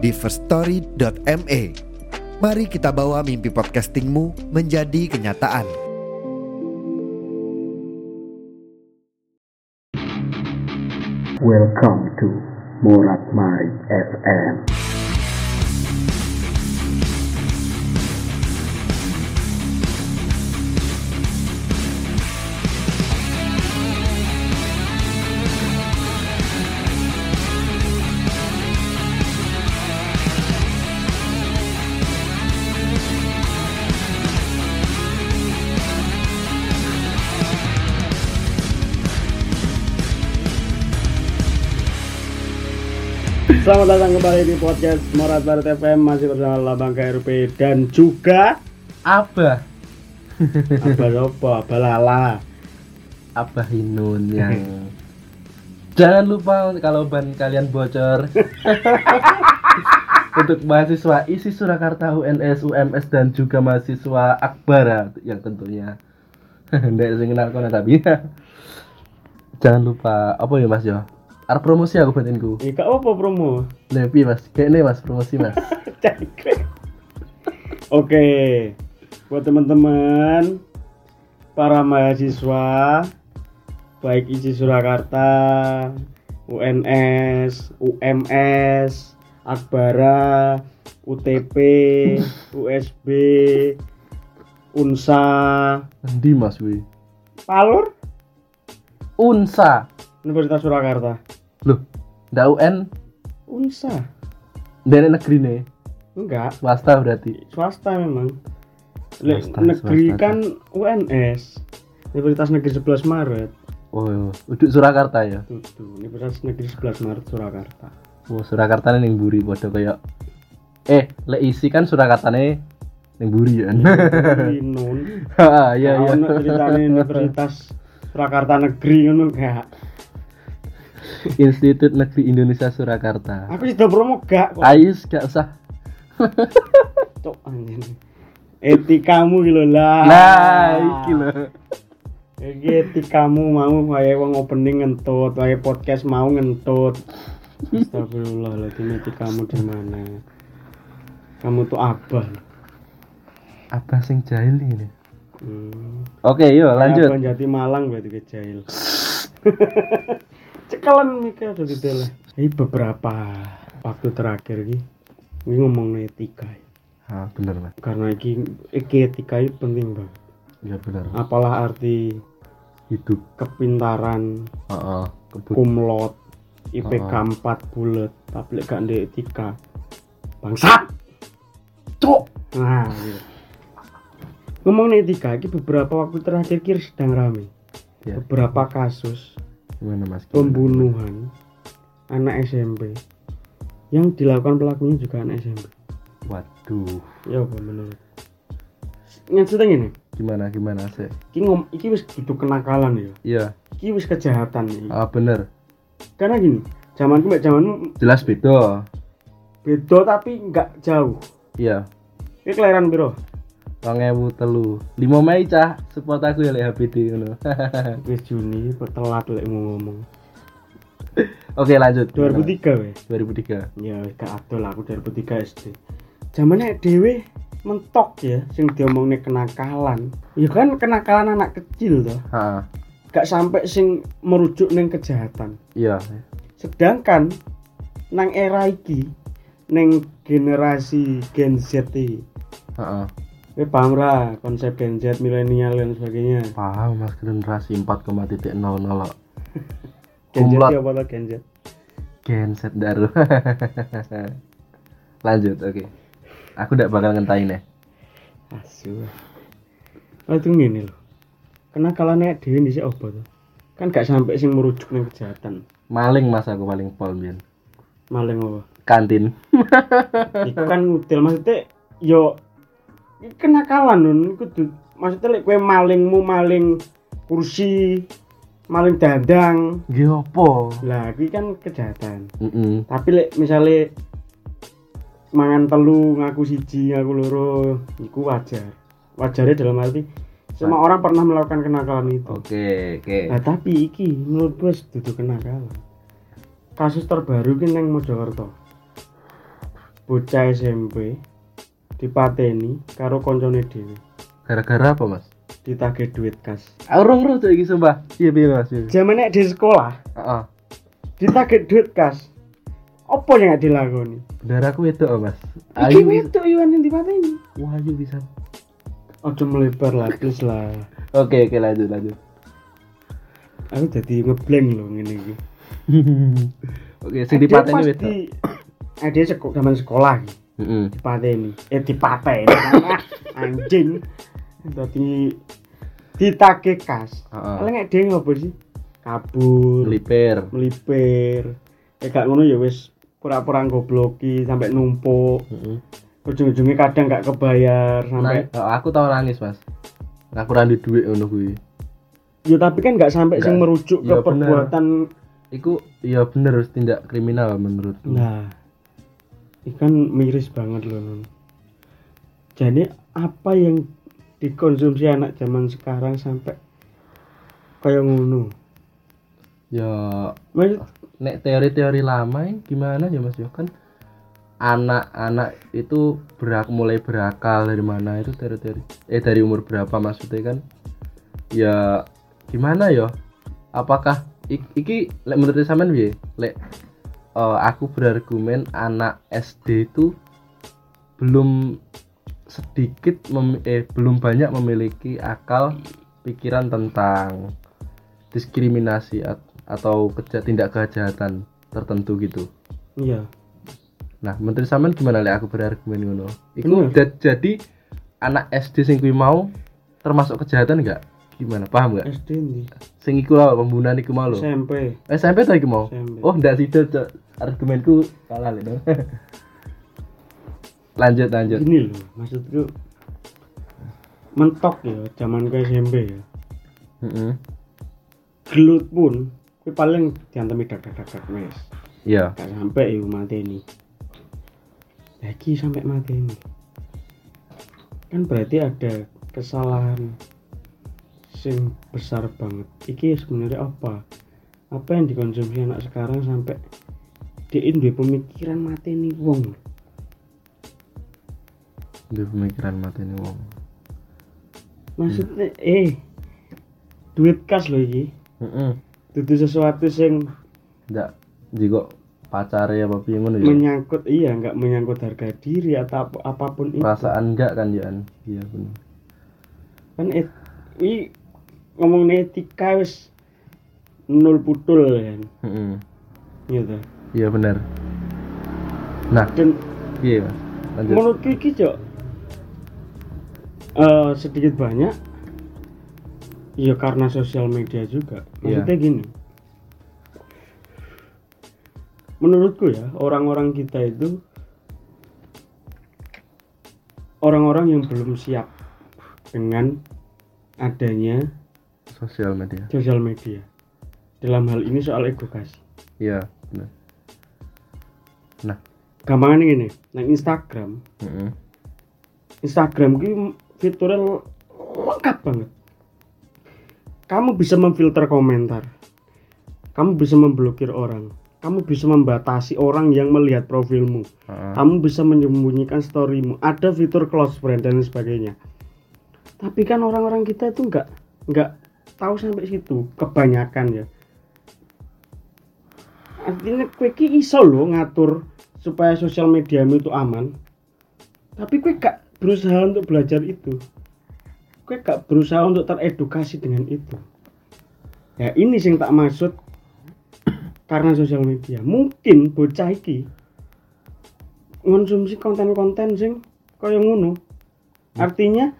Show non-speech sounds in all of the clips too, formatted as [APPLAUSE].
di firststory.me. Mari kita bawa mimpi podcastingmu menjadi kenyataan. Welcome to Morat Marit FM. Selamat datang kembali di podcast Morat Marit FM masih bersama Labang KRP dan juga Abah. Apa apa balala. Abah Hinun yang Jangan lupa kalau ban kalian bocor. [LAUGHS] Untuk mahasiswa isi Surakarta UNS, UMS dan juga mahasiswa Akbara yang tentunya. [LAUGHS] Nggak sing tapi. [LAUGHS] Jangan lupa apa ya Mas yo? Arep promosi aku batinku. Ika apa promo? Lebih Mas, kayak ini Mas promosi Mas. [LAUGHS] Oke, buat teman-teman para mahasiswa baik isi Surakarta, UNS, UMS, Akbara, UTP, USB, [LAUGHS] Unsa, Endi Mas wi? Palur, Unsa. Universitas Surakarta. Loh, ndak UN, Unsa? dari negeri nih. Enggak, Swasta berarti. swasta memang. Lek Swasta, negeri swasta. kan UNS, Universitas Negeri 11 Maret. Oh, uduk Surakarta ya. Tuh, Universitas Negeri 11 Maret Surakarta. Oh, Surakarta ning mburi padha kaya Eh, lek isi kan Surakarta ning mburi ya. [LAUGHS] Di Nun. Ah, iya iya. Ono ceritane Universitas Surakarta Negeri ngono gak? [LAUGHS] Institut Negeri Indonesia Surakarta. Aku sudah promo gak kok. Ais gak usah. [LAUGHS] Cok anjing. Etikamu gitu lah. Nah, iki lho. Iki etikamu mau kayak wong opening ngentut, kayak podcast mau ngentut. Astagfirullahaladzim etikamu di mana? Kamu tuh abah. Apa sing jahil ini? Hmm. Oke, yuk lanjut. Abang Jati Malang berarti ke jahil. [LAUGHS] Cekalan mikir ada di tele. Ini beberapa waktu terakhir ini, ini ngomong etika. ya. Ah, bener, Mas. Karena iki, iki etika itu penting banget. Iya bener. Apalah arti Hidup. kepintaran, Heeh. Kebut. kumlot, IPK 4 bulat, tapi gak ada etika. Bangsat. Cuk. Nah, gitu. Ngomong etika, ini beberapa waktu terakhir kira sedang rame. Ya. Beberapa kasus Gimana, Mas? pembunuhan anak SMP yang dilakukan pelakunya juga anak SMP Waduh. ya apa menurut ngerti ini Gimana gimana sih? iki ngom iki wis duduk kenakalan ya Iya. iki wis kejahatan nih Ah, bener. karena gini zamanku mbak zamanmu Jelas beda. beda tapi nggak jauh Iya. ini kelahiran biro 2003. 5 Mei cah, support aku ya lek HBD ngono. [LAUGHS] wis Juni telat lek ngomong Oke, lanjut. 2003 wes 2003. ya gak adol aku 2003 SD zamannya dewe mentok ya sing diomongne kenakalan ya kan kenakalan anak kecil toh Ha, gak sampai sing merujuk neng kejahatan iya. sedangkan nang era iki neng generasi Gen Z iki Heeh. Kowe paham ra konsep Gen Z milenial dan sebagainya. Paham Mas generasi 4,00 kok. [LAUGHS] Gen Z itu apa tuh Gen Z? Gen Z daru. [LAUGHS] Lanjut, oke. Aku ndak bakal ngentain ya. asu oh itu ngene lho. Kenakalannya dhewe dhisik apa tuh? Kan gak sampai sing merujuk neng kejahatan. Maling Mas aku paling pol maling apa? Kantin. [LAUGHS] Iku kan ngudel maksudnya yo kenakalan nun. Kudu maksudnya lek kowe malingmu maling kursi maling dandang. Nggih opo lah iki kan kejahatan. Heeh. tapi lek misalnya mangan telu ngaku siji ngaku loro iku wajar. Wajarnya dalam arti semua orang pernah melakukan kenakalan itu. Oke oke. Nah tapi iki menurut gue duduk kenakalan. Kasus terbaru ki nang Mojokerto. Bocah SMP dipateni karo koncone dhewe gara-gara apa mas ditagih duit kas Urung ro tuh iki sumpah. Iya piye Mas? Iya. zamannya di sekolah Heeh. ditagih duit kas apa yang gak dilakoni Benar aku itu Mas. Iki Ayu itu Iwan yang dipateni Wah, ayu bisa. Ojo melebar lah please lah Oke, oke lanjut lanjut. aku jadi ngeblank loh ngene iki [LAUGHS] Oke, sing dipateni itu. ada sekolah zaman sekolah iki. Heeh. dipateni eh dipateni [LAUGHS] anjing dadi ditagih kas Heeh. paling nek dhewe ngopo sih kabur Melipir. melipir eh gak ngono ya wis pura-pura gobloki sampai numpuk Heeh. ujung-ujungnya kadang gak kebayar sampai Nah, oh, aku tau nangis, Mas. Aku randi duit ngono kuwi. ya tapi kan gak sampai sing Nggak. merujuk ke Ya, bener. perbuatan Iku ya bener tindak kriminal menurutku. nah ikan miris banget loh Nun. jadi apa yang dikonsumsi anak zaman sekarang sampai kayak ngono? Ya Maksud, nek teori-teori lama gimana ya Mas? Ya kan anak-anak itu berak mulai berakal dari mana itu teori-teori? Eh dari umur berapa maksudnya kan? Ya gimana ya? Apakah ik- iki lek menurut sampean piye? Lek eh, aku berargumen anak SD itu belum sedikit mem- eh belum banyak memiliki akal pikiran tentang diskriminasi at- atau keja- tindak kejahatan tertentu gitu. iya Nah, menteri sampean gimana lek aku berargumen ngono? Iku ja- jadi anak SD sing kuwi mau termasuk kejahatan enggak? Gimana? Paham enggak? SD nih Sing iku lho pembunuhan iku mau. SMP SMP iku mau. SMP. Oh, ndak Cok. Argumenku salah lho. [LAUGHS] lanjut lanjut. gini loh maksudku mentok ya zaman ke SMP ya Heeh. gelut pun kuwi paling diantemi dak dak dak dak mes Iya. gak sampai yuk mati ini lagi sampai mati ini kan berarti ada kesalahan sing besar banget iki sebenarnya apa apa yang dikonsumsi anak sekarang sampai dia duwe pemikiran mati ini wong Di pemikiran mati ini wong. maksudnya eh duit kas loh iki Heeh. itu sesuatu sing Ndak jiko pacare apa piye ngono ya. menyangkut iya nggak menyangkut harga diri atau apa- apa pun itu Perasaan enggak kan Jan? Iya bener. kan et, i ngomong etika wis nul putul kan Heeh. gitu Iya bener. Nah, dan Mas? Lanjut. menurut Kiki cok eh, sedikit banyak ya karena sosial media juga Iya. maksudnya gini menurutku ya orang-orang kita itu orang-orang yang belum siap dengan adanya Sosial media. sosial media dalam hal ini soal edukasi Iya, bener. Nah, gampangan gini nah Instagram. Heeh. Instagram ini fiturnya lengkap banget. Kamu bisa memfilter komentar. Kamu bisa memblokir orang. Kamu bisa membatasi orang yang melihat profilmu. Heeh. kamu bisa menyembunyikan storymu. Ada fitur close friend dan sebagainya. Tapi kan orang-orang kita itu nggak nggak tahu sampai situ. Kebanyakan ya. Artinya kue ki iso lo ngatur supaya sosial mediamu itu aman. Tapi kue gak berusaha untuk belajar itu. Kue gak berusaha untuk teredukasi dengan itu. Ya ini sing tak maksud karena sosial media. Mungkin bocah iki konsumsi konten-konten sing kaya ngono. Artinya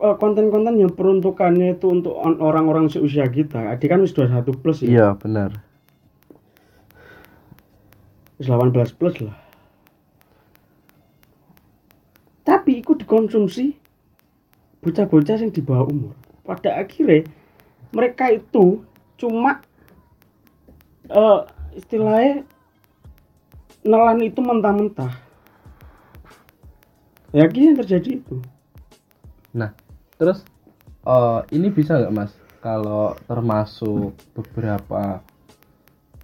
eh, konten-konten yang peruntukannya itu untuk orang-orang seusia kita. Adik kan wis 21 plus ya. Iya, benar. Wis 18 plus lah. Tapi ikut dikonsumsi bocah-bocah yang di bawah umur. Pada akhirnya mereka itu cuma eh istilahnya nelan itu mentah-mentah. Ya gini yang terjadi itu. Nah, terus eh, ini bisa nggak mas? Kalau termasuk beberapa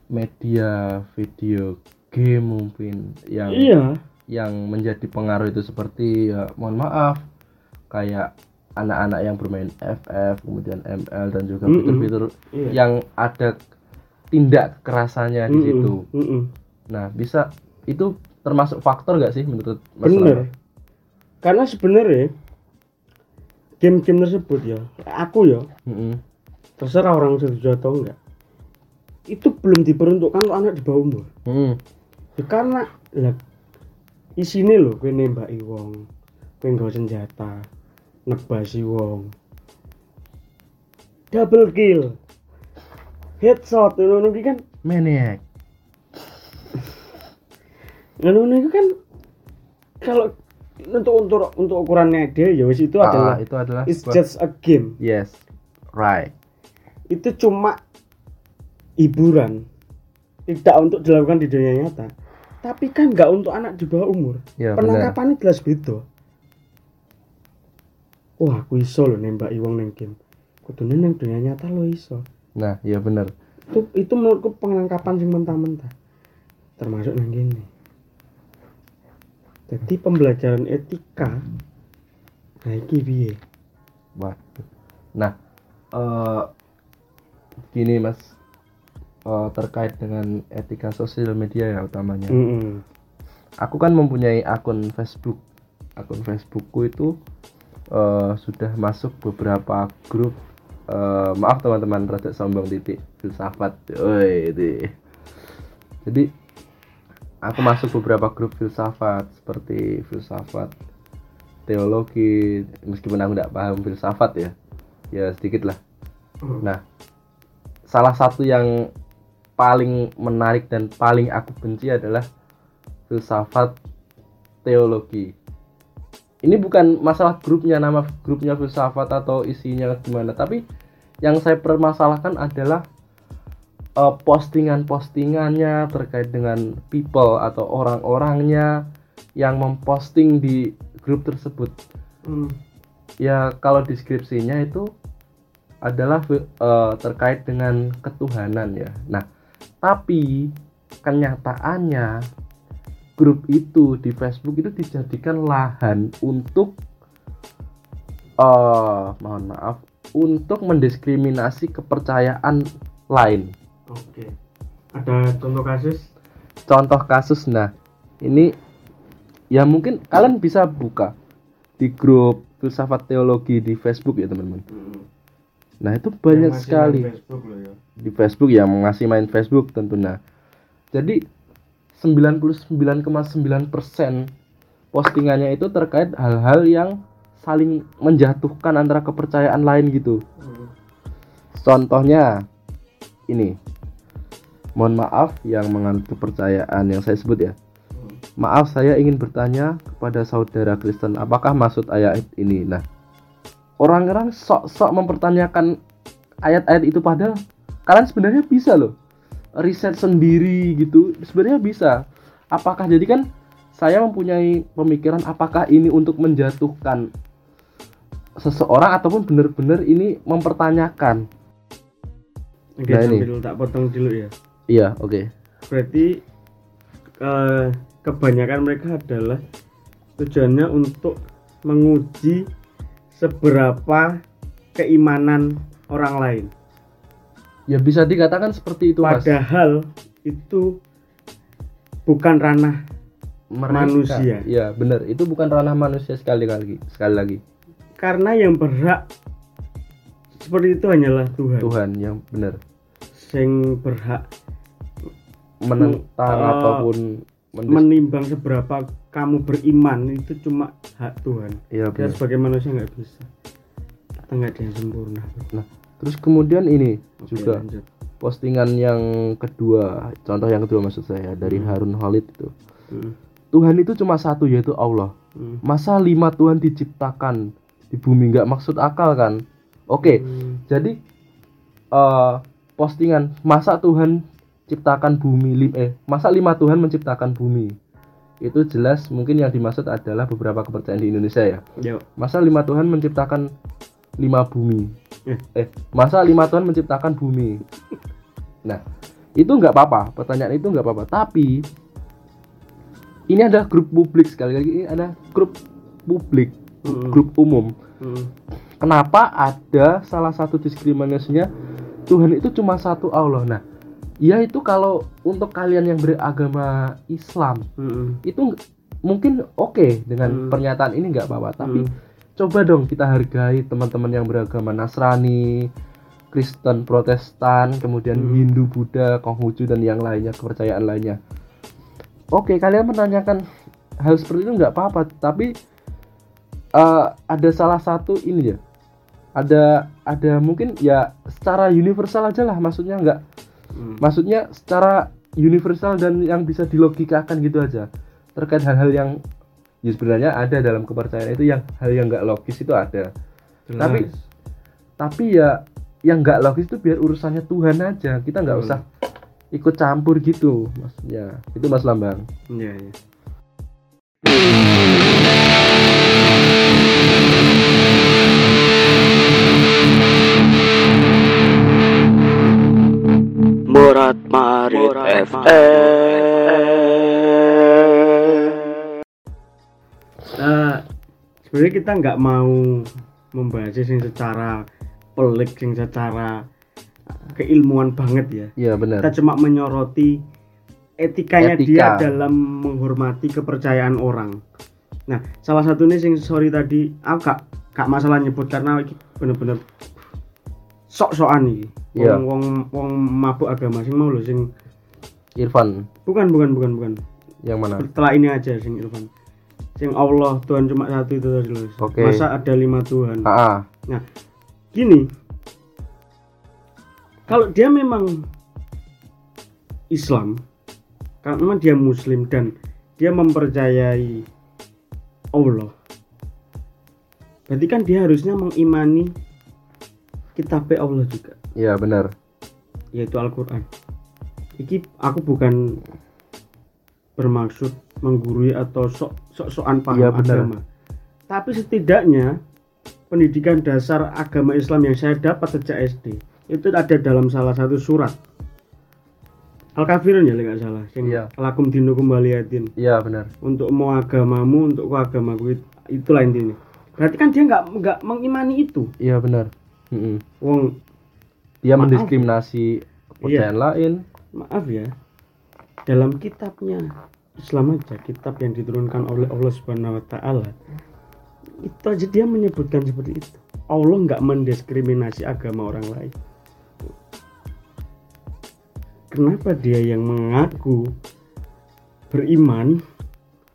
media video game mungkin yang iya yang menjadi pengaruh itu seperti ya, mohon maaf kayak anak-anak yang bermain FF kemudian ML dan juga fitur-fitur Iya. yang ada tindak kekerasannya di Mm-mm, situ. mm-mm. Nah, bisa itu termasuk faktor nggak sih menurut Mas bener Rama? karena sebenarnya game-game tersebut ya aku ya Mm-mm. terserah orang setuju atau enggak itu belum diperuntukkan untuk anak di bawah umur Mm-mm. Ya karena lah isine lho kowe nembaki wong kowe nggawa senjata nebasi wong. Double kill. Headshot ngono iki kan. Maniac. [LAUGHS] ngono itu kan kalau untuk untuk untuk ukurannya dia ya wis itu Ah, adalah itu adalah it's sebuah- just a game. Yes, right. itu cuma hiburan. Tidak untuk dilakukan di dunia nyata tapi kan nggak untuk anak di bawah umur. Ya, penangkapannya jelas beda. Wah aku iso loh nembak wong neng game. Kudune neng dunia nyata lo iso. Nah, iya bener. itu itu menurutku penangkapan sing mentah-mentah. Termasuk nang gini jadi pembelajaran etika nah iki Waduh. Nah, eh gini Mas, Eh, terkait dengan etika sosial media ya utamanya. Mm-mm. Aku kan mempunyai akun Facebook. Akun Facebookku itu eh, sudah masuk beberapa grup. eh, maaf teman-teman, rada sombong titik filsafat. Oi. Jadi aku masuk beberapa grup filsafat seperti filsafat teologi meskipun aku tidak paham filsafat ya ya sedikit lah nah salah satu yang paling menarik dan paling aku benci adalah filsafat teologi ini bukan masalah grupnya nama grupnya filsafat atau isinya gimana tapi yang saya permasalahkan adalah eh, postingan-postingannya terkait dengan people atau orang-orangnya yang memposting di grup tersebut Hmm. ya kalau deskripsinya itu adalah eh, terkait dengan ketuhanan ya. Nah, tapi kenyataannya grup itu di Facebook itu dijadikan lahan untuk eh mohon maaf untuk mendiskriminasi kepercayaan lain. oke ada contoh kasus Contoh kasus nah, ini ya mungkin kalian bisa buka di grup filsafat teologi di Facebook ya teman-teman. Nah itu banyak sekali Facebook loh ya di Facebook yang masih main Facebook tentunya. Jadi 99,9% postingannya itu terkait hal-hal yang saling menjatuhkan antara kepercayaan lain gitu. Contohnya ini. Mohon maaf yang menganut kepercayaan yang saya sebut ya. Maaf saya ingin bertanya kepada saudara Kristen apakah maksud ayat ini. Nah, orang-orang sok-sok mempertanyakan ayat-ayat itu padahal kalian sebenarnya bisa loh riset sendiri gitu sebenarnya bisa apakah jadi kan saya mempunyai pemikiran apakah ini untuk menjatuhkan seseorang ataupun benar-benar ini mempertanyakan Oke, Nah, ini. sambil tak potong dulu ya. iya oke Berarti eh, kebanyakan mereka adalah tujuannya untuk menguji seberapa keimanan orang lain. ya bisa dikatakan seperti itu mas Padahal itu bukan ranah Mereka- manusia. iya benar itu bukan ranah manusia sekali lagi sekali lagi karena yang berhak seperti itu hanyalah Tuhan. Tuhan yang benar Yang berhak menentang Eh, ataupun menimbang seberapa kamu beriman itu cuma hak Tuhan. iya Kita sebagai manusia nggak bisa. Kita nggak ada yang sempurna. Nah, terus kemudian ini Oke, juga lanjut. postingan yang kedua contoh yang kedua maksud saya dari Harun Khalid itu Hmm. Tuhan itu cuma satu yaitu Allah Hmm. masa lima Tuhan diciptakan di bumi nggak maksud akal kan oke Hmm. jadi eh postingan masa Tuhan ciptakan bumi lim eh masa lima Tuhan menciptakan bumi? Itu jelas mungkin yang dimaksud adalah beberapa kepercayaan di Indonesia ya. Yo. masa lima Tuhan menciptakan lima bumi? Eh. eh masa lima Tuhan menciptakan bumi? Nah itu nggak apa-apa. Pertanyaan itu nggak apa-apa. Tapi ini ada grup publik sekali lagi ini ada grup publik Hmm. grup umum. Hmm. kenapa ada salah satu diskriminasinya? Tuhan itu cuma satu Allah. Nah ya itu kalau untuk kalian yang beragama Islam Hmm. itu mungkin oke dengan Hmm. pernyataan ini nggak apa-apa tapi Hmm. coba dong kita hargai teman-teman yang beragama Nasrani Kristen Protestan kemudian Hmm. Hindu Buddha Konghucu dan yang lainnya kepercayaan lainnya oke kalian menanyakan hal seperti itu nggak apa-apa tapi eh, ada salah satu ini ya ada ada mungkin ya secara universal aja lah maksudnya nggak Hmm. maksudnya secara universal dan yang bisa dilogikakan gitu aja terkait hal-hal yang ya sebenarnya ada dalam kepercayaan itu yang hal yang nggak logis itu ada Jelas. tapi tapi ya yang nggak logis itu biar urusannya Tuhan aja kita nggak Hmm. usah ikut campur gitu maksudnya itu Mas Lambang Iya, iya. Murat Marit FM. Eh, sebenarnya kita nggak mau membahas yang secara pelik, yang secara keilmuan banget ya. iya benar Kita cuma menyoroti etikanya Etika. dia dalam menghormati kepercayaan orang. Nah, salah satunya sing sorry tadi, aku gak, gak masalah nyebut karena bener-bener sok-sokan iki. Iya. Wong, wong wong mabuk agama sing mau lho sing Irfan bukan bukan bukan bukan. yang mana Setelah ini aja sing Irfan. Sing Allah Tuhan cuma satu itu tadi loh. Oke. Masa ada lima Tuhan. ah Nah, gini. Kalau dia memang Islam, kalau memang dia Muslim dan dia mempercayai Allah, berarti kan dia harusnya mengimani kitab Allah juga, iya benar. Yaitu Al-Quran. Iki aku bukan bermaksud menggurui atau sok sok sokan paham Iya, benar. agama, tapi setidaknya pendidikan dasar agama Islam yang saya dapat sejak SD itu ada dalam salah satu surat. Al-Kafirun ya nggak salah sing Iya. lakum dinukum waliyatin. Iya benar. Untuk mau agamamu untuk ku agamaku It- itulah intinya. Berarti kan dia nggak nggak mengimani itu. Iya benar Mm-mm. wong dia Maaf. mendiskriminasi kepercayaan lain. Maaf ya. Dalam kitabnya Islam aja kitab yang diturunkan oleh Allah Subhanahu Wa Taala itu aja dia menyebutkan seperti itu. Allah nggak mendiskriminasi agama orang lain. Kenapa dia yang mengaku beriman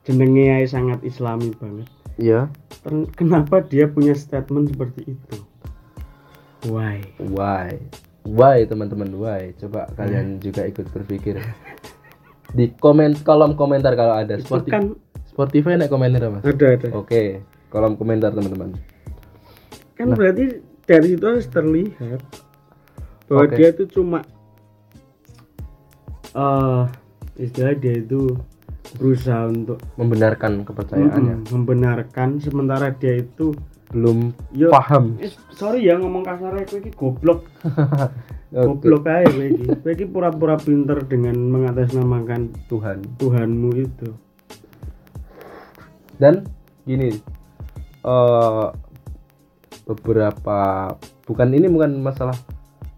jenenge sangat islami banget? Iya. Kenapa dia punya statement seperti itu why Why? Why teman-teman? Why? Coba kalian juga ikut berpikir di komen kolom komentar kalau ada. itu Sporti- kan Spotify naik komentar mas. ada ada Oke, kolom komentar teman-teman. kan Nah. berarti dari situ harus terlihat bahwa Oke. dia itu cuma eh istilah dia itu berusaha untuk Membenarkan kepercayaannya. mm, membenarkan sementara dia itu Belum yo paham. sorry ya ngomong kasarnya kowe iki goblok [LAUGHS] Oke, goblok aja kowe iki kowe iki pura-pura pinter dengan mengatasnamakan Tuhan. Tuhanmu itu Dan gini, eh beberapa bukan ini bukan masalah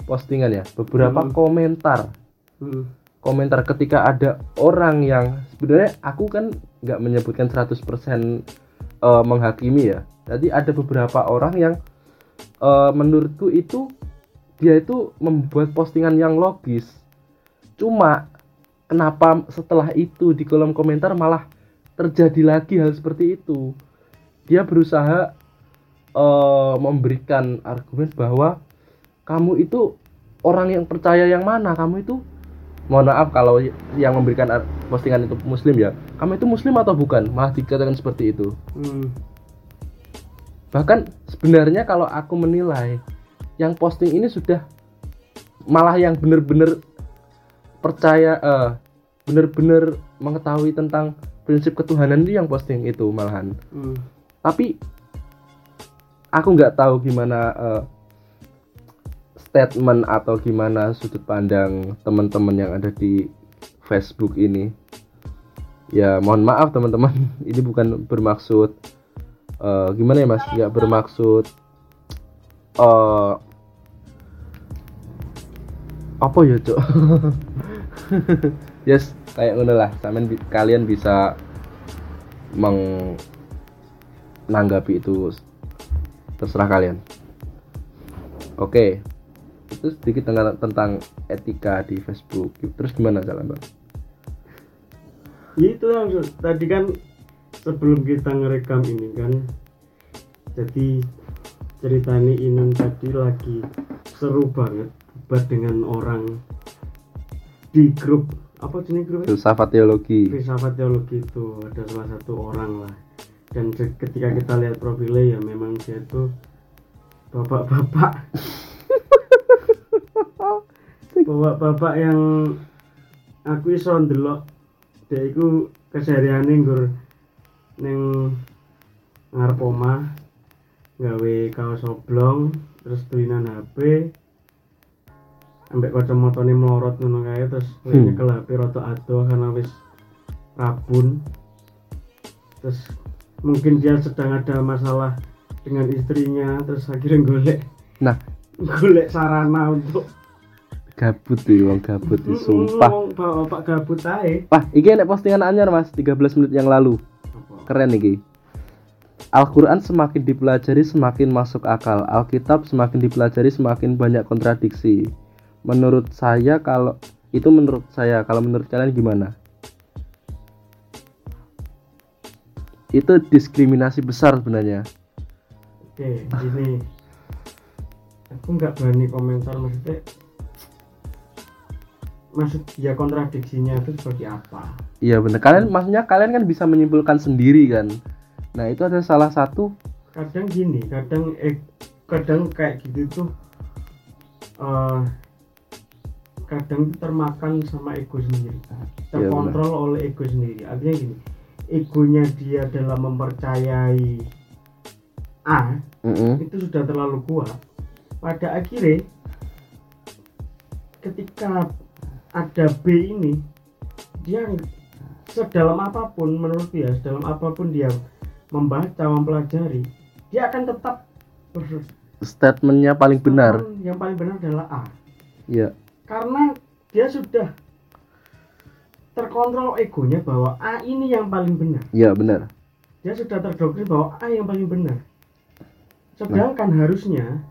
postingan ya, beberapa Hmm. komentar Mm, komentar ketika ada orang yang sebenarnya aku kan nggak menyebutkan 100% eh, menghakimi ya. Jadi ada beberapa orang yang eh, menurutku itu dia itu membuat postingan yang logis. Cuma kenapa setelah itu di kolom komentar malah terjadi lagi hal seperti itu? Dia berusaha eh, memberikan argumen bahwa kamu itu orang yang percaya yang mana kamu itu mohon maaf kalau yang memberikan postingan itu muslim ya kamu itu muslim atau bukan malah dikatakan seperti itu Hmm. Bahkan sebenarnya kalau aku menilai yang posting ini sudah malah yang benar-benar percaya eh benar-benar mengetahui tentang prinsip ketuhanan itu yang posting itu malahan. Hmm. tapi aku nggak tahu gimana eh, statement atau gimana sudut pandang teman-teman yang ada di Facebook ini. Ya mohon maaf teman-teman. [LAUGHS] Ini bukan bermaksud eh, gimana ya mas? Nggak bermaksud eh apa ya cok [LAUGHS] yes kayak ngono lah. Sampean bi- kalian bisa menanggapi itu. Terserah kalian. Oke. Itu sedikit tentang, tentang etika di Facebook. Terus gimana jalan bang? Ya itu langsung tadi kan sebelum kita ngerekam ini kan jadi ceritanya Inun tadi lagi seru banget debat dengan orang di grup apa jenis grup? Filsafat teologi. Filsafat teologi itu ada salah satu orang lah. Dan ketika kita lihat profilnya ya memang dia tuh bapak-bapak. [LAUGHS] Bapak-bapak yang aku iso ndelok dia iku kesehariane nggur ning ngarep omah gawe kaos oblong terus tulinan HP ambek kacamatane melorot ngono kae terus Hmm. nyekel HP rada adoh karena wis rabun. Terus mungkin dia sedang ada masalah dengan istrinya terus akhirnya golek. Nah. Golek sarana untuk gabut tuh wong gabut tuh sumpah. Ngomong bapak gabut ae. Wah, iki enek postingan anyar Mas 13 menit yang lalu. Keren iki. Al-Qur'an semakin dipelajari semakin masuk akal. Alkitab semakin dipelajari semakin banyak kontradiksi. Menurut saya kalau itu menurut saya, kalau menurut kalian gimana? Itu diskriminasi besar sebenarnya. oke gini aku nggak berani komentar maksudnya maksud dia kontradiksinya itu seperti apa Iya benar. Kalian maksudnya kalian kan bisa menyimpulkan sendiri kan. Nah, itu ada salah satu kadang gini kadang eh kadang kayak gitu tuh eh kadang termakan sama ego sendiri Iya, terkontrol oleh ego sendiri artinya gini egonya dia dalam mempercayai A Mm-mm. itu sudah terlalu kuat pada akhirnya ketika ada B ini dia sedalam apa pun menurut dia sedalam apa pun dia membaca mempelajari dia akan tetap statementnya paling benar. yang paling benar adalah A Iya. karena dia sudah terkontrol egonya bahwa A ini yang paling benar Iya benar. dia sudah terdoktrin bahwa A yang paling benar sedangkan harusnya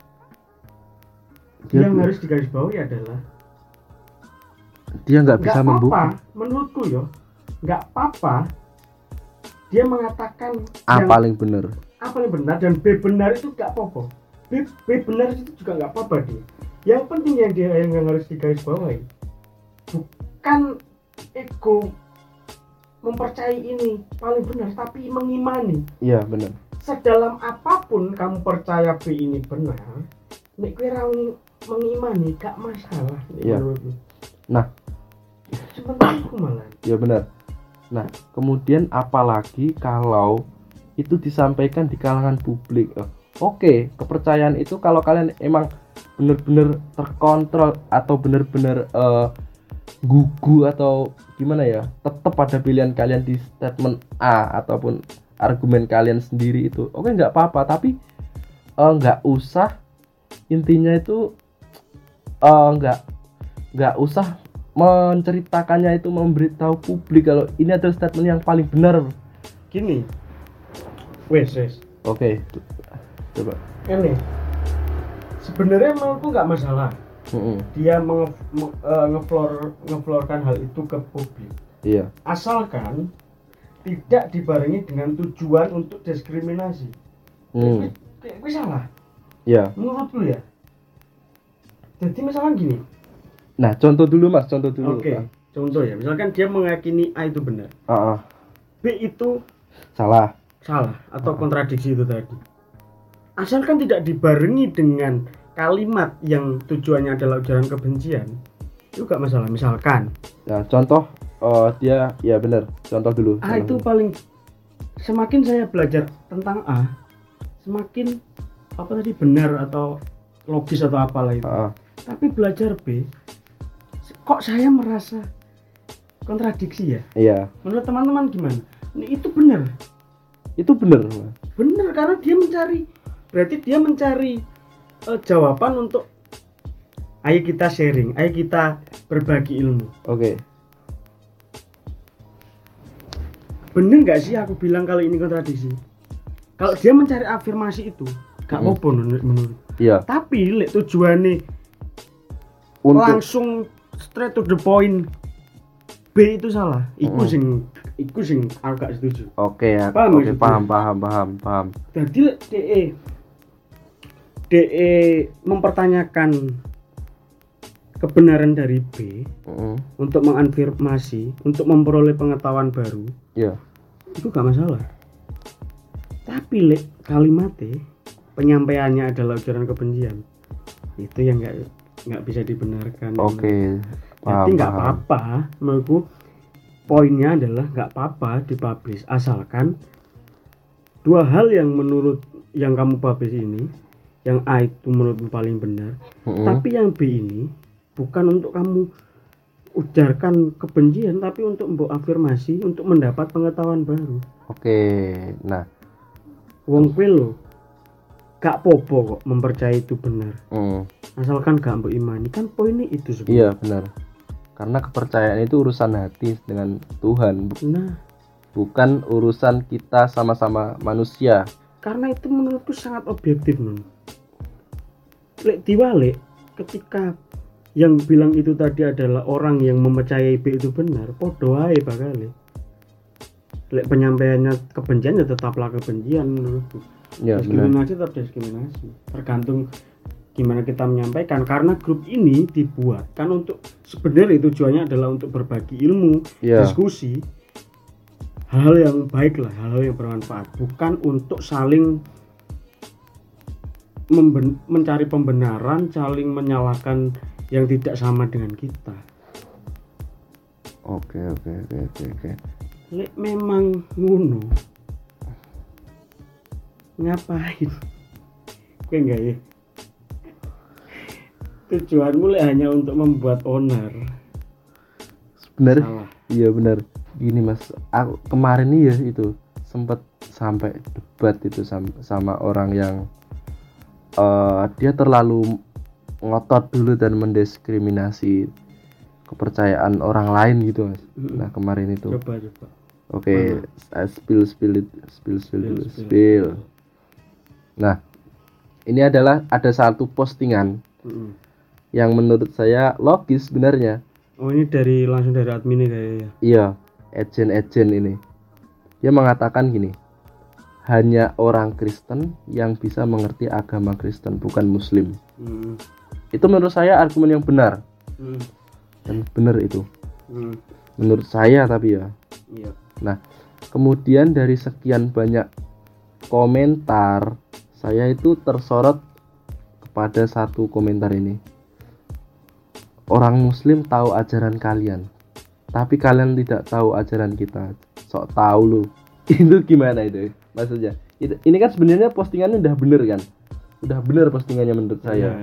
Dia, yang harus digarisbawahi adalah dia nggak bisa membuka. menurutku yo nggak apa-apa dia mengatakan A yang paling benar. A paling benar dan B benar itu nggak apa-apa B, B benar itu juga nggak apa-apa dia yang penting yang dia yang harus digarisbawahi bukan ego mempercayai ini paling benar tapi mengimani Iya benar. sedalam apa pun kamu percaya B ini benar nek kowe ra mengimani gak masalah Iya. menurutku. Nah. Iya benar. Nah, kemudian apalagi kalau itu disampaikan di kalangan publik. Eh, Oke, kepercayaan itu kalau kalian emang bener-bener terkontrol atau bener-bener eh, gugu atau gimana ya, tetap pada pilihan kalian di statement A ataupun argumen kalian sendiri itu. Oke, nggak apa-apa, tapi eh, nggak usah intinya itu eh, nggak nggak usah menceritakannya itu memberitahu publik kalau ini adalah statement yang paling benar. gini. Wes wes. Oke, coba. ini. Sebenarnya menurutku nggak masalah. Mm-mm. dia menge, me- eh, ngeflor ngeflorkan hal itu ke publik. Iya, asalkan tidak dibarengi dengan tujuan untuk diskriminasi. Hmm. Kuwi salah. Iya, menurutku ya. Jadi misalkan gini Nah, contoh dulu Mas, contoh dulu. oke contoh ya misalkan dia meyakini A itu benar Ah, ah. B itu salah. salah atau kontradiksi itu tadi asalkan tidak dibarengi dengan kalimat yang tujuannya adalah ujaran kebencian itu gak masalah misalkan Nah, contoh eh, dia ya benar. Contoh dulu. A itu paling semakin saya belajar tentang A semakin apa tadi benar atau logis atau apalah itu Ah, ah. tapi belajar B kok saya merasa kontradiksi ya iya. menurut teman-teman gimana ini itu benar Itu benar. Benar karena dia mencari berarti dia mencari eh, jawaban untuk ayo kita sharing ayo kita berbagi ilmu Oke. bener nggak sih aku bilang kalau ini kontradiksi kalau dia mencari afirmasi itu gak Hmm. apa menurut menurut Iya. tapi lek tujuannya Untuk langsung straight to the point B itu salah iku Hmm. sing iku sing aku gak setuju Oke ya. Paham maksudnya? paham, paham, paham, paham. jadi DE DE mempertanyakan kebenaran dari B Mm, untuk mengafirmasi untuk memperoleh pengetahuan baru Iya. itu gak masalah tapi lek kalimatnya penyampaiannya adalah ujaran kebencian itu yang nggak nggak bisa dibenarkan Oke. jadi Paham, nggak apa-apa menurutku poinnya adalah nggak apa-apa dipublish asalkan dua hal yang menurut yang kamu publish ini yang A itu menurutmu paling benar Mm-mm. tapi yang B ini bukan untuk kamu ujarkan kebencian tapi untuk mbok afirmasi untuk mendapat pengetahuan baru Oke. Nah, wong kuwi lho gak popo kok mempercayai itu benar. Mm, asalkan gak imani kan poinnya itu sebenarnya. Iya benar. Karena kepercayaan itu urusan hati dengan Tuhan, nah. Bukan urusan kita sama-sama manusia. karena itu menurutku sangat objektif nun. Lek diwalik ketika yang bilang itu tadi adalah orang yang mempercayai B itu benar podo ae bakal lek penyampaiannya kebencian ya tetaplah kebencian menurutku Ya benar. diskriminasi tetap diskriminasi tergantung gimana kita menyampaikan karena grup ini dibuat kan untuk sebenarnya tujuannya adalah untuk berbagi ilmu Iya. diskusi hal yang baik lah hal yang bermanfaat bukan untuk saling memben- mencari pembenaran saling menyalahkan yang tidak sama dengan kita Oke, oke, oke, oke, oke. Memang ngono ngapain gue enggak ya tujuanmu lek hanya untuk membuat owner Benar. Iya benar. Gini Mas, aku kemarin nih ya itu sempat sampai debat itu sama, sama orang yang eh dia terlalu ngotot dulu dan mendiskriminasi kepercayaan orang lain gitu Mas. Nah, kemarin itu. coba coba Oke, saya spill spill it, spill spill dulu, Spill, spill. spill. Nah, ini adalah ada satu postingan Mm-mm. yang menurut saya logis sebenarnya. oh ini dari langsung dari adminnya kayaknya Iya, agent-agent ini. Dia mengatakan gini, hanya orang Kristen yang bisa mengerti agama Kristen, bukan Muslim. Mm. Itu menurut saya argumen yang benar Mm. dan benar itu. Mm. Menurut saya tapi ya. iya Nah, kemudian dari sekian banyak komentar, saya itu tersorot kepada satu komentar ini. Orang Muslim tahu ajaran kalian, tapi kalian tidak tahu ajaran kita. Sok tahu lu. [LAUGHS] Itu gimana itu? Maksudnya, ini kan sebenarnya postingannya udah bener kan? Udah bener postingannya menurut saya.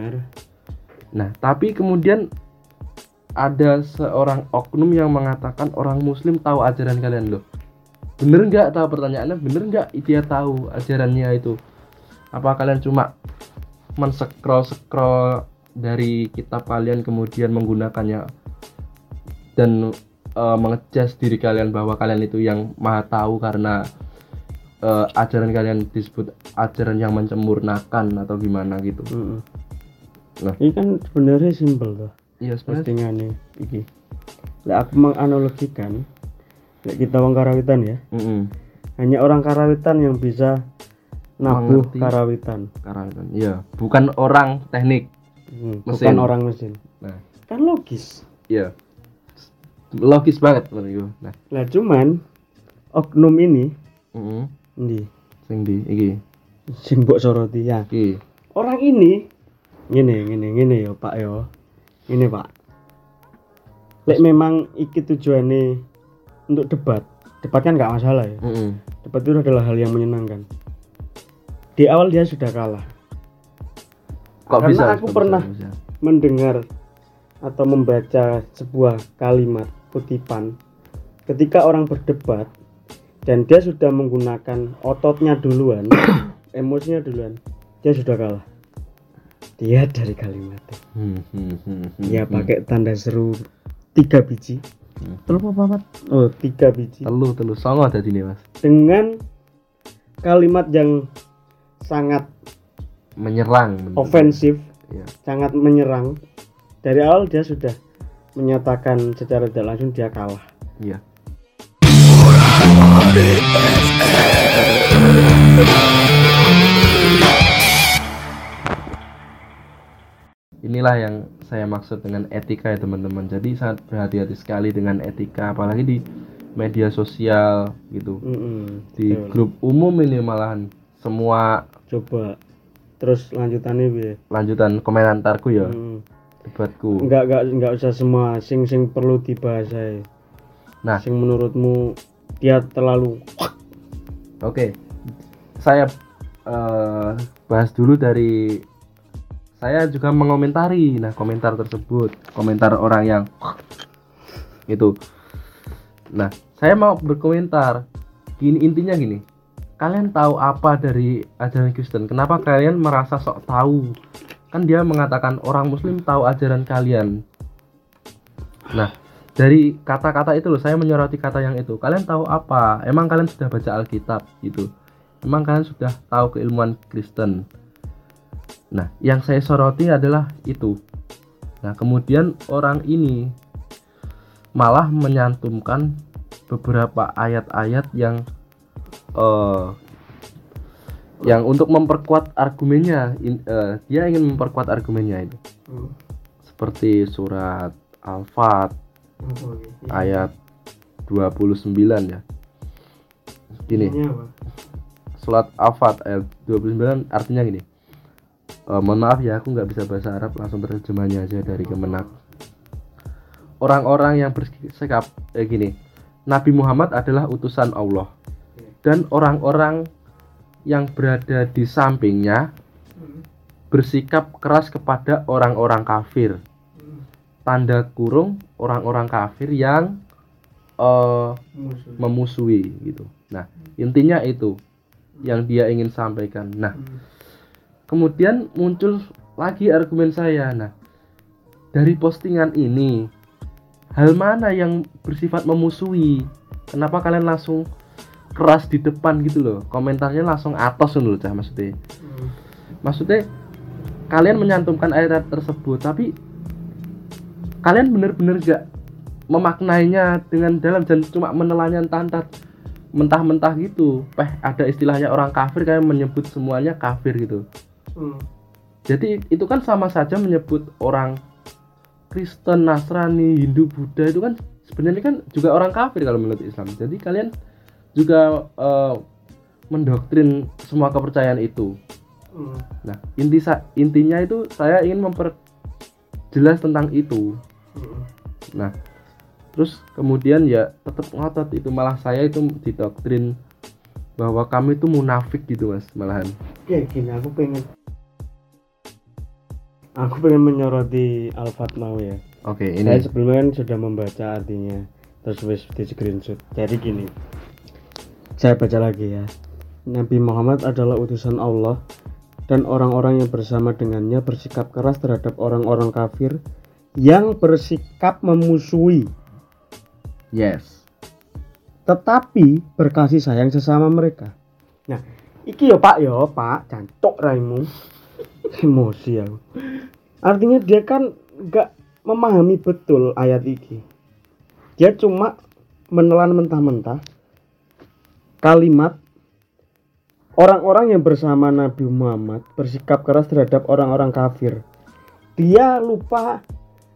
Nah, tapi kemudian ada seorang oknum yang mengatakan orang muslim tahu ajaran kalian loh. Bener nggak tahu pertanyaannya? Bener nggak dia tahu ajarannya itu? Apa kalian cuma men-scroll scroll dari kitab kalian kemudian menggunakannya dan eh, mengejas diri kalian bahwa kalian itu yang maha tahu karena eh, ajaran kalian disebut ajaran yang mencemurnakan atau gimana gitu. Mm-mm. Nah. ini kan sebenarnya simpel tuh Iya sebenarnya postingannya iki lek aku menganalogikan lek kita wong karawitan ya Mm-mm. hanya orang karawitan yang bisa nabuh Mengerti. karawitan Karawitan. Iya, bukan orang teknik. Hmm, Mesin. bukan orang mesin. Nah, Kan logis. iya. Logis banget menurutku. Nah, Lah cuman oknum ini heeh. ndi Sing di iki. sing mbok soroti ya. Iki. Orang ini ngene ngene ngene ya Pak ya. Ini Pak. Lek memang iki tujuannya untuk debat. Debat kan nggak masalah ya. Heeh. Debat itu adalah hal yang menyenangkan. Di awal dia sudah kalah. Kok Karena bisa? aku Kok pernah bisa, bisa? mendengar atau membaca sebuah kalimat kutipan ketika orang berdebat dan dia sudah menggunakan ototnya duluan, [COUGHS] emosinya duluan, dia sudah kalah. Dia dari kalimat. Hmm, hmm, hmm, hmm, Dia hmm. pakai tanda seru tiga biji. Telu apa Mas? Oh, tiga biji. Telu, telu. Songo tadi nih, Mas. Dengan kalimat yang sangat Menyerang. ofensif, Iya. sangat menyerang. Dari awal dia sudah menyatakan secara tidak langsung dia kalah. Iya. Inilah yang saya maksud dengan etika ya teman-teman. Jadi sangat berhati-hati sekali dengan etika, apalagi di media sosial gitu. Mm-mm, Di betul. grup umum ini malahan semua coba terus lanjutannya bi lanjutan komentarku ya, Mm. debatku. nggak nggak nggak usah semua sing sing perlu dibahas ae. Nah. sing menurutmu dia terlalu Oke, saya eh, bahas dulu dari saya juga mengomentari. Nah, komentar tersebut, komentar orang yang itu. Nah, saya mau berkomentar. Gini intinya gini. Kalian tahu apa dari ajaran Kristen? Kenapa kalian merasa sok tahu? Kan dia mengatakan orang Muslim tahu ajaran kalian. Nah, dari kata-kata itu loh saya menyoroti kata yang itu kalian tahu apa emang kalian sudah baca Alkitab gitu emang kalian sudah tahu keilmuan Kristen nah yang saya soroti adalah itu nah kemudian orang ini malah menyantumkan beberapa ayat-ayat yang eh yang untuk memperkuat argumennya in- eh, dia ingin memperkuat argumennya itu seperti surat Al-Fat ayat 29 ya. Gini, surat Al-Fat ayat 29 artinya gini. Eh, mohon maaf ya, aku nggak bisa bahasa Arab, langsung terjemahnya aja dari Kemenak. Orang-orang yang bersikap eh, gini, Nabi Muhammad adalah utusan Allah dan orang-orang yang berada di sampingnya bersikap keras kepada orang-orang kafir tanda kurung orang-orang kafir yang eh, memusuhi gitu. Nah, intinya itu yang dia ingin sampaikan. Nah, kemudian muncul lagi argumen saya. Nah, dari postingan ini hal mana yang bersifat memusuhi? Kenapa kalian langsung keras di depan gitu loh? Komentarnya langsung atas dulu cah maksudnya. Maksudnya kalian menyantumkan ayat tersebut tapi kalian bener-bener gak memaknainya dengan dalam dan cuma menelannya entah-entah mentah-mentah gitu. Peh ada istilahnya orang kafir kayak menyebut semuanya kafir gitu. Jadi itu kan sama saja menyebut orang Kristen, Nasrani, Hindu, Buddha itu kan sebenarnya kan juga orang kafir kalau menurut Islam. Jadi kalian juga eh, mendoktrin semua kepercayaan itu nah inti intinya itu saya ingin memperjelas tentang itu Nah, terus kemudian ya tetap ngotot itu malah saya itu didoktrin bahwa kami itu munafik gitu mas malahan. Kayak gini aku pengen aku pengen menyoroti Alfat mau ya. Oke Saya ini sebelumnya kan sudah membaca artinya terus wis di screenshot. Jadi gini. Saya baca lagi ya. Nabi Muhammad adalah utusan Allah dan orang-orang yang bersama dengannya bersikap keras terhadap orang-orang kafir yang bersikap memusuhi yes. tetapi berkasih sayang sesama mereka. Nah, iki yo Pak yo Pak, jancok raimu. [LAUGHS] Emosi aku. Artinya dia kan nggak memahami betul ayat iki. Dia cuma menelan mentah-mentah kalimat orang-orang yang bersama Nabi Muhammad bersikap keras terhadap orang-orang kafir dia lupa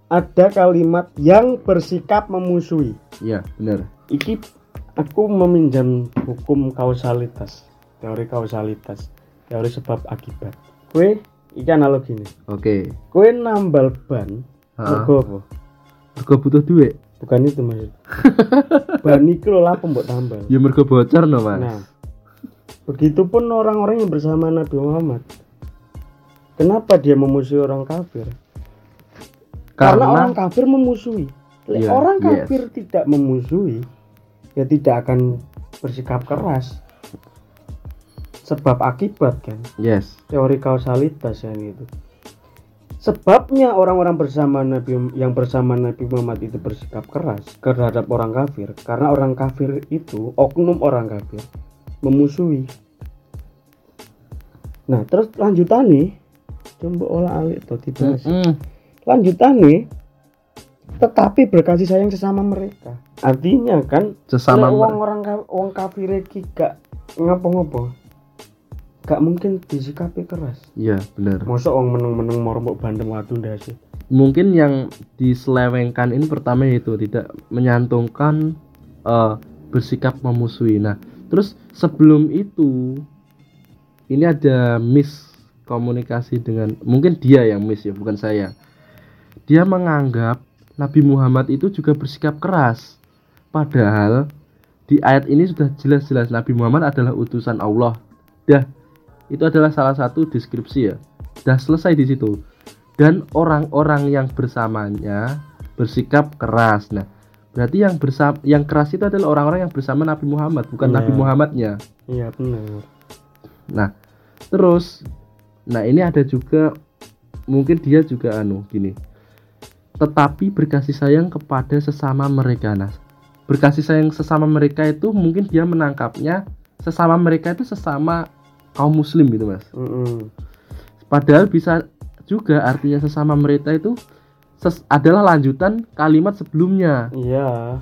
ada kalimat yang bersikap memusuhi Iya, bener. iki aku meminjam hukum kausalitas teori kausalitas teori sebab akibat kue iki analogi nih Oke. kue nambal ban mergo apa Mergo butuh duit. Bukan itu maksud [LAUGHS] ban iki lho lah mbok tambal Ya mergo bocor no, Mas. nah begitupun orang-orang yang bersama Nabi Muhammad. Kenapa dia memusuhi orang kafir? Karena, orang kafir memusuhi. Iya, orang yes. kafir tidak memusuhi ya tidak akan bersikap keras. Sebab akibat kan? Yes. teori kausalitas yang itu sebabnya orang-orang bersama Nabi yang bersama Nabi Muhammad itu bersikap keras terhadap orang kafir karena orang kafir itu oknum orang kafir memusuhi. Nah terus lanjutannya coba olah alik tuh dibahas Mm-mm. lanjutannya tetapi berkasih sayang sesama mereka. Artinya kan Sesama mer- orang kafir iki gak ngopo-ngopo gak mungkin disikapi keras Iya, bener. mosok wong meneng-meneng moro mbok bandem watu ndase Mungkin yang diselewengkan ini pertama itu tidak menyantumkan eh, bersikap memusuhi. Nah, terus sebelum itu ini ada miskomunikasi dengan mungkin dia yang miss ya, bukan saya. Dia menganggap Nabi Muhammad itu juga bersikap keras. Padahal di ayat ini sudah jelas-jelas Nabi Muhammad adalah utusan Allah. Dah, itu adalah salah satu deskripsi ya. Dah selesai di situ. Dan orang-orang yang bersamanya bersikap keras. Nah, berarti yang bersama yang keras itu adalah orang-orang yang bersama Nabi Muhammad, bukan Iya. Nabi Muhammadnya. iya benar Nah, terus nah ini ada juga mungkin dia juga anu gini. Tetapi berkasih sayang kepada sesama mereka. Nah, berkasih sayang sesama mereka itu mungkin dia menangkapnya sesama mereka itu sesama kaum muslim gitu, Mas. Mm-mm. Padahal bisa juga artinya sesama mereka itu ses- adalah lanjutan kalimat sebelumnya iya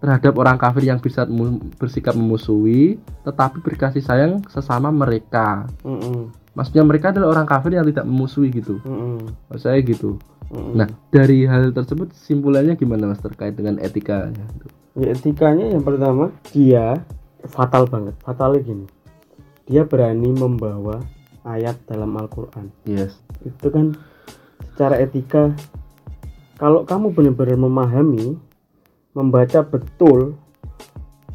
terhadap orang kafir yang bisa mu- bersikap memusuhi tetapi berkasih sayang sesama mereka. Mm-mm. Maksudnya mereka adalah orang kafir yang tidak memusuhi gitu. Mm-mm. Maksud saya gitu. Nah, dari hal tersebut simpulannya gimana Mas terkait dengan etikanya? ya etikanya yang pertama dia fatal banget fatalnya gini dia berani membawa ayat dalam Al-Quran Yes. itu kan secara etika kalau kamu benar-benar memahami membaca betul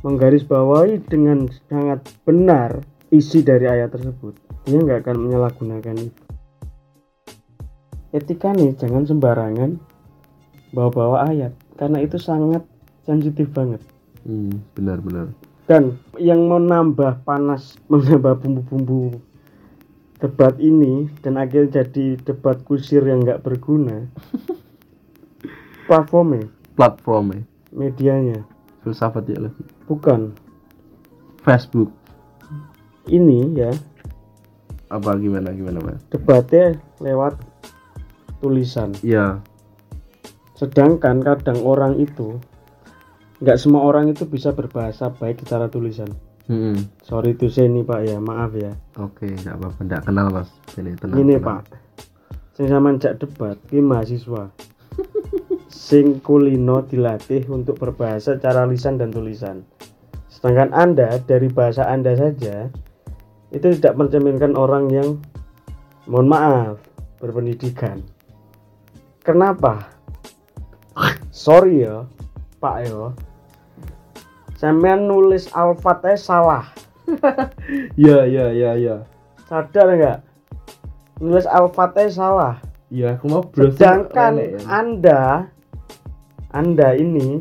menggarisbawahi dengan sangat benar isi dari ayat tersebut dia nggak akan menyalahgunakan itu etika nih jangan sembarangan bawa-bawa ayat karena itu sangat sensitif banget Hmm, benar-benar. Dan yang menambah panas [LAUGHS] menambah bumbu-bumbu debat ini dan akhirnya jadi debat kusir yang nggak berguna [LAUGHS] platformnya. Platformnya. Medianya. Filsafat ya lebih. bukan. Facebook. Ini ya. Apa gimana gimana Mas? debatnya lewat tulisan. Iya. sedangkan kadang orang itu nggak semua orang itu bisa berbahasa baik secara tulisan Hmm. sorry to say nih pak ya maaf ya Oke, nggak apa-apa, nggak kenal mas. Ini tenang. Ini tenang. Pak. Sing sampean jak debat ki mahasiswa. [LAUGHS] Sing kulino dilatih untuk berbahasa cara lisan dan tulisan. Sedangkan Anda dari bahasa Anda saja itu tidak mencerminkan orang yang mohon maaf berpendidikan. Kenapa? Sorry ya, Pak yo. Sampean nulis alfatnya salah. [LAUGHS] Iya, iya, iya, iya. Sadar nggak? Nulis alfatnya salah. Iya, aku mau browsing. Sedangkan ya. Anda Anda ini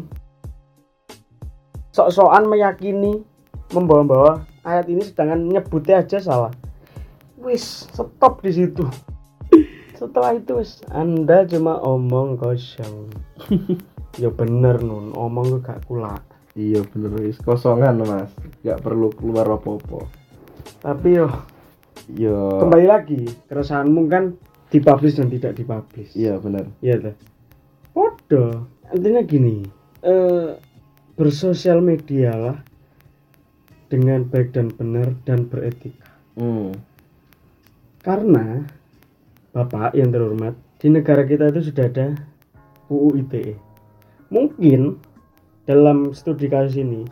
sok-sokan meyakini membawa-bawa ayat ini sedangkan nyebutnya aja salah. Wis, stop di situ. [LAUGHS] Setelah itu wis Anda cuma omong kosong. [LAUGHS] ya bener nun, omong gak kulak. Iya, bener wis kosongan mas. Nggak perlu keluar apa-apa. Tapi yo Iya. kembali lagi keresahanmu kan dipublish dan tidak dipublish. Iya, bener. Iya tuh. Podo. Intinya gini, eh bersosial media lah dengan baik dan benar dan beretika. Hmm. Karena Bapak yang terhormat di negara kita itu sudah ada UU ITE. Mungkin dalam studi kasus ini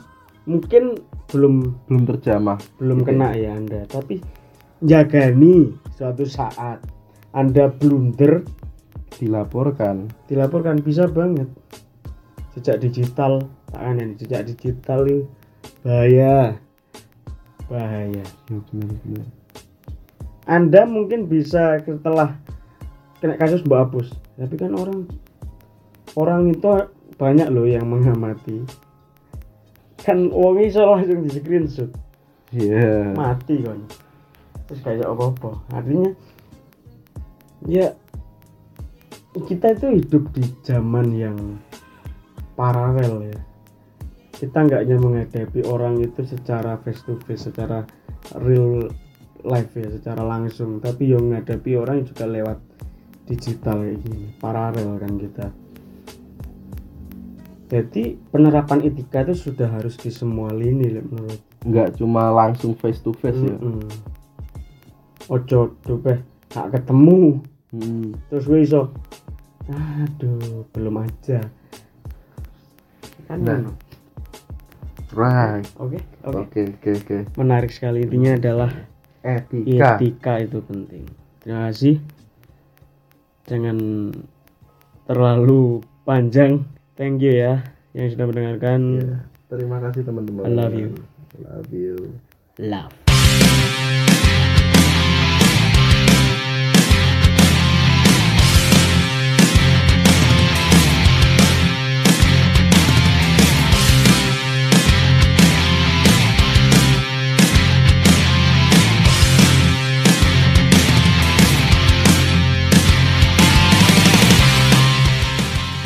mungkin belum belum terjamah belum ITE. kena ya Anda, tapi jagani suatu saat Anda blunder dilaporkan dilaporkan bisa banget. Jejak digital, tangan jejak digital ini bahaya. Bahaya. Ya, benar-benar. Anda mungkin bisa setelah kena kasus mbak hapus tapi kan orang orang itu banyak loh yang mengamati. Kan uang iso langsung di screenshot. Iya. Mati kan terus kayak apa-apa. Artinya ya kita itu hidup di zaman yang paralel ya. Kita nggak hanya menghadapi orang itu secara face to face secara real life ya secara langsung. Tapi yang menghadapi orang juga lewat digital kayak gini paralel kan kita jadi penerapan etika itu sudah harus di semua lini menurut nggak cuma langsung face to face ya? Mm-mm. ojo peh gak ketemu. Hmm. terus gue iso. Aduh belum aja. Kan Nah. right. Oke oke. Oke oke oke. Menarik sekali. Intinya adalah etika. Etika itu penting. Terima kasih. Jangan terlalu panjang thank you ya yang sudah mendengarkan. Ya, terima kasih teman-teman. I love you. love you. Love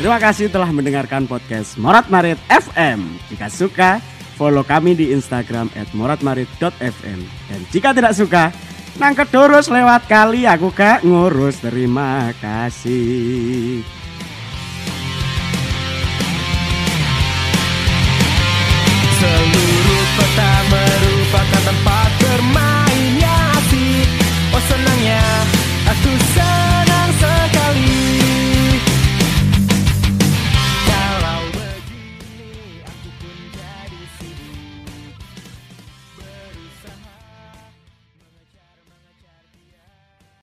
Terima kasih telah mendengarkan podcast Morat Marit FM. Jika suka, follow kami di Instagram at moratmarit.fm. Dan jika tidak suka, nangket terus lewat kali aku gak ngurus. Terima kasih.